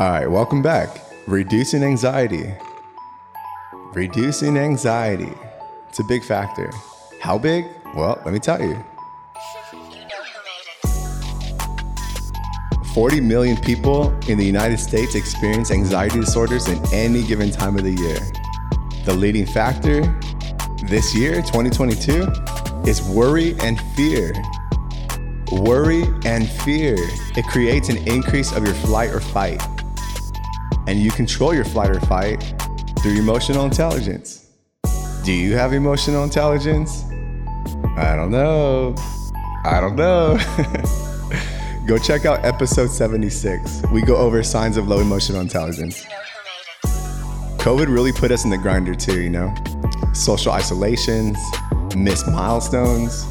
All right, welcome back. Reducing anxiety. Reducing anxiety. It's a big factor. How big? Well, let me tell you. 40 million people in the United States experience anxiety disorders in any given time of the year. The leading factor this year, 2022, is worry and fear. Worry and fear. It creates an increase of your flight or fight. And you control your flight or fight through emotional intelligence. Do you have emotional intelligence? I don't know. I don't know. go check out episode 76. We go over signs of low emotional intelligence. COVID really put us in the grinder too, you know? Social isolations, missed milestones,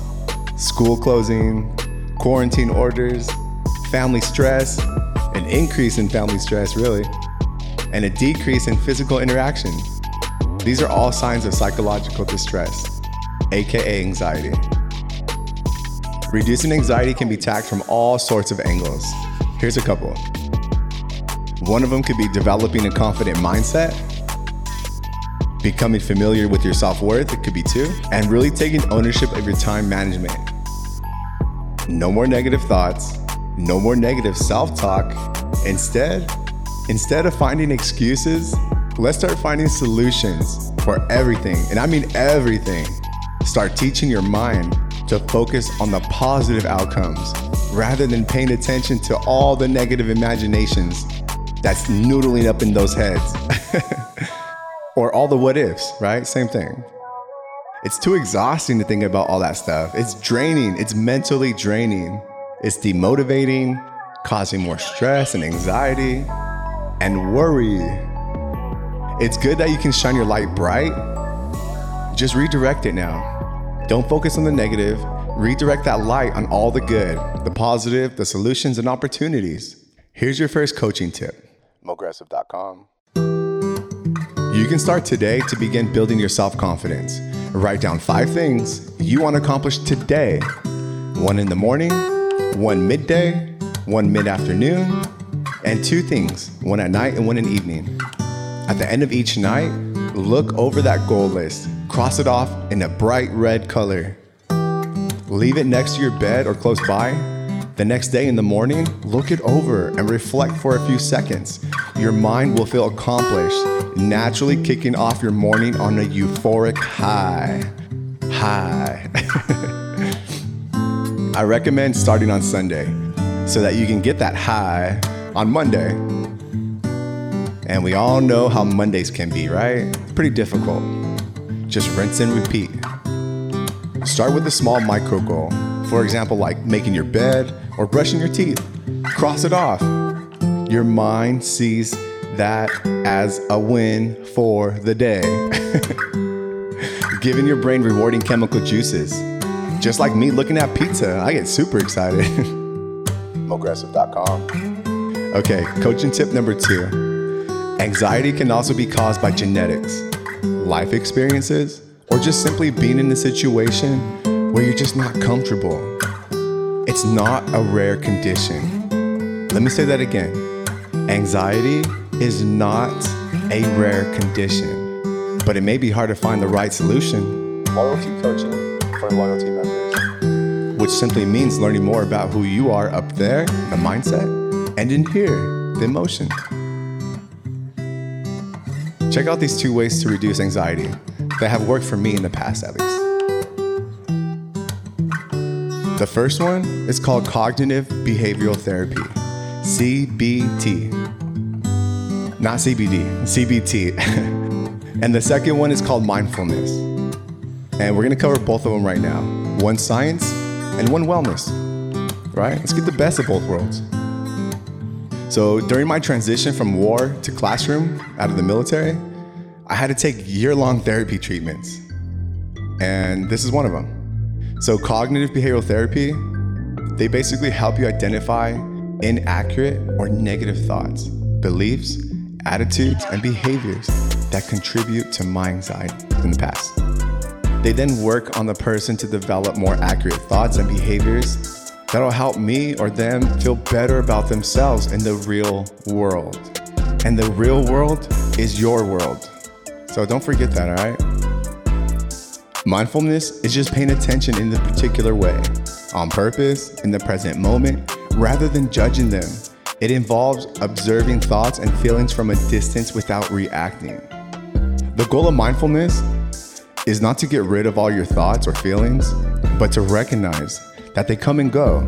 school closing, quarantine orders, family stress, an increase in family stress, really, and a decrease in physical interaction. These are all signs of psychological distress, aka anxiety. Reducing anxiety can be tackled from all sorts of angles. Here's a couple. One of them could be developing a confident mindset, becoming familiar with your self worth, it could be two, and really taking ownership of your time management. No more negative thoughts, no more negative self talk. Instead, instead of finding excuses, let's start finding solutions for everything. And I mean everything. Start teaching your mind to focus on the positive outcomes rather than paying attention to all the negative imaginations that's noodling up in those heads. or all the what ifs, right? Same thing. It's too exhausting to think about all that stuff. It's draining, it's mentally draining, it's demotivating, causing more stress and anxiety and worry. It's good that you can shine your light bright. Just redirect it now. Don't focus on the negative. Redirect that light on all the good, the positive, the solutions, and opportunities. Here's your first coaching tip Mogressive.com. You can start today to begin building your self confidence. Write down five things you want to accomplish today one in the morning, one midday, one mid afternoon, and two things one at night and one in the evening. At the end of each night, look over that goal list, cross it off in a bright red color. Leave it next to your bed or close by. The next day in the morning, look it over and reflect for a few seconds. Your mind will feel accomplished, naturally kicking off your morning on a euphoric high. High. I recommend starting on Sunday so that you can get that high on Monday. And we all know how Mondays can be, right? Pretty difficult. Just rinse and repeat. Start with a small micro goal. For example, like making your bed or brushing your teeth. Cross it off. Your mind sees that as a win for the day. Giving your brain rewarding chemical juices. Just like me looking at pizza, I get super excited. Mogressive.com. Okay, coaching tip number two anxiety can also be caused by genetics, life experiences, or just simply being in a situation where you're just not comfortable. It's not a rare condition. Let me say that again. Anxiety is not a rare condition, but it may be hard to find the right solution. Loyalty coaching for loyalty members, which simply means learning more about who you are up there, the mindset, and in here, the emotion. Check out these two ways to reduce anxiety that have worked for me in the past, at least. The first one is called Cognitive Behavioral Therapy, CBT. Not CBD, CBT. and the second one is called Mindfulness. And we're gonna cover both of them right now one science and one wellness, right? Let's get the best of both worlds. So during my transition from war to classroom out of the military, I had to take year long therapy treatments. And this is one of them. So, cognitive behavioral therapy, they basically help you identify inaccurate or negative thoughts, beliefs, attitudes, and behaviors that contribute to my anxiety in the past. They then work on the person to develop more accurate thoughts and behaviors that'll help me or them feel better about themselves in the real world. And the real world is your world. So don't forget that, all right? Mindfulness is just paying attention in a particular way, on purpose, in the present moment, rather than judging them. It involves observing thoughts and feelings from a distance without reacting. The goal of mindfulness is not to get rid of all your thoughts or feelings, but to recognize that they come and go,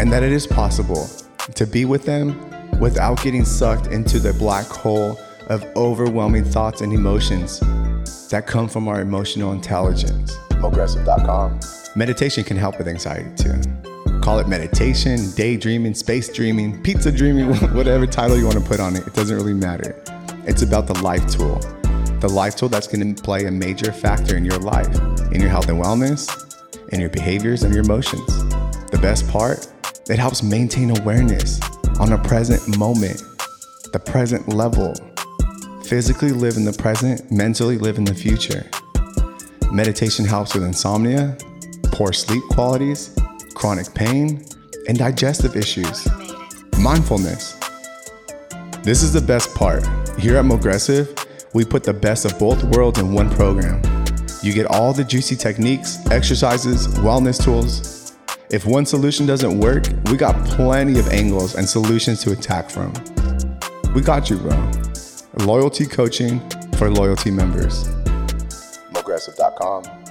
and that it is possible to be with them without getting sucked into the black hole of overwhelming thoughts and emotions that come from our emotional intelligence. Mogressive.com. Meditation can help with anxiety too. Call it meditation, daydreaming, space dreaming, pizza dreaming, whatever title you want to put on it. It doesn't really matter. It's about the life tool. The life tool that's going to play a major factor in your life, in your health and wellness, in your behaviors and your emotions. The best part, it helps maintain awareness on a present moment, the present level. Physically live in the present, mentally live in the future. Meditation helps with insomnia, poor sleep qualities, chronic pain, and digestive issues. Mindfulness. This is the best part. Here at Mogressive, we put the best of both worlds in one program. You get all the juicy techniques, exercises, wellness tools. If one solution doesn't work, we got plenty of angles and solutions to attack from. We got you, bro. Loyalty coaching for loyalty members. Mogressive.com.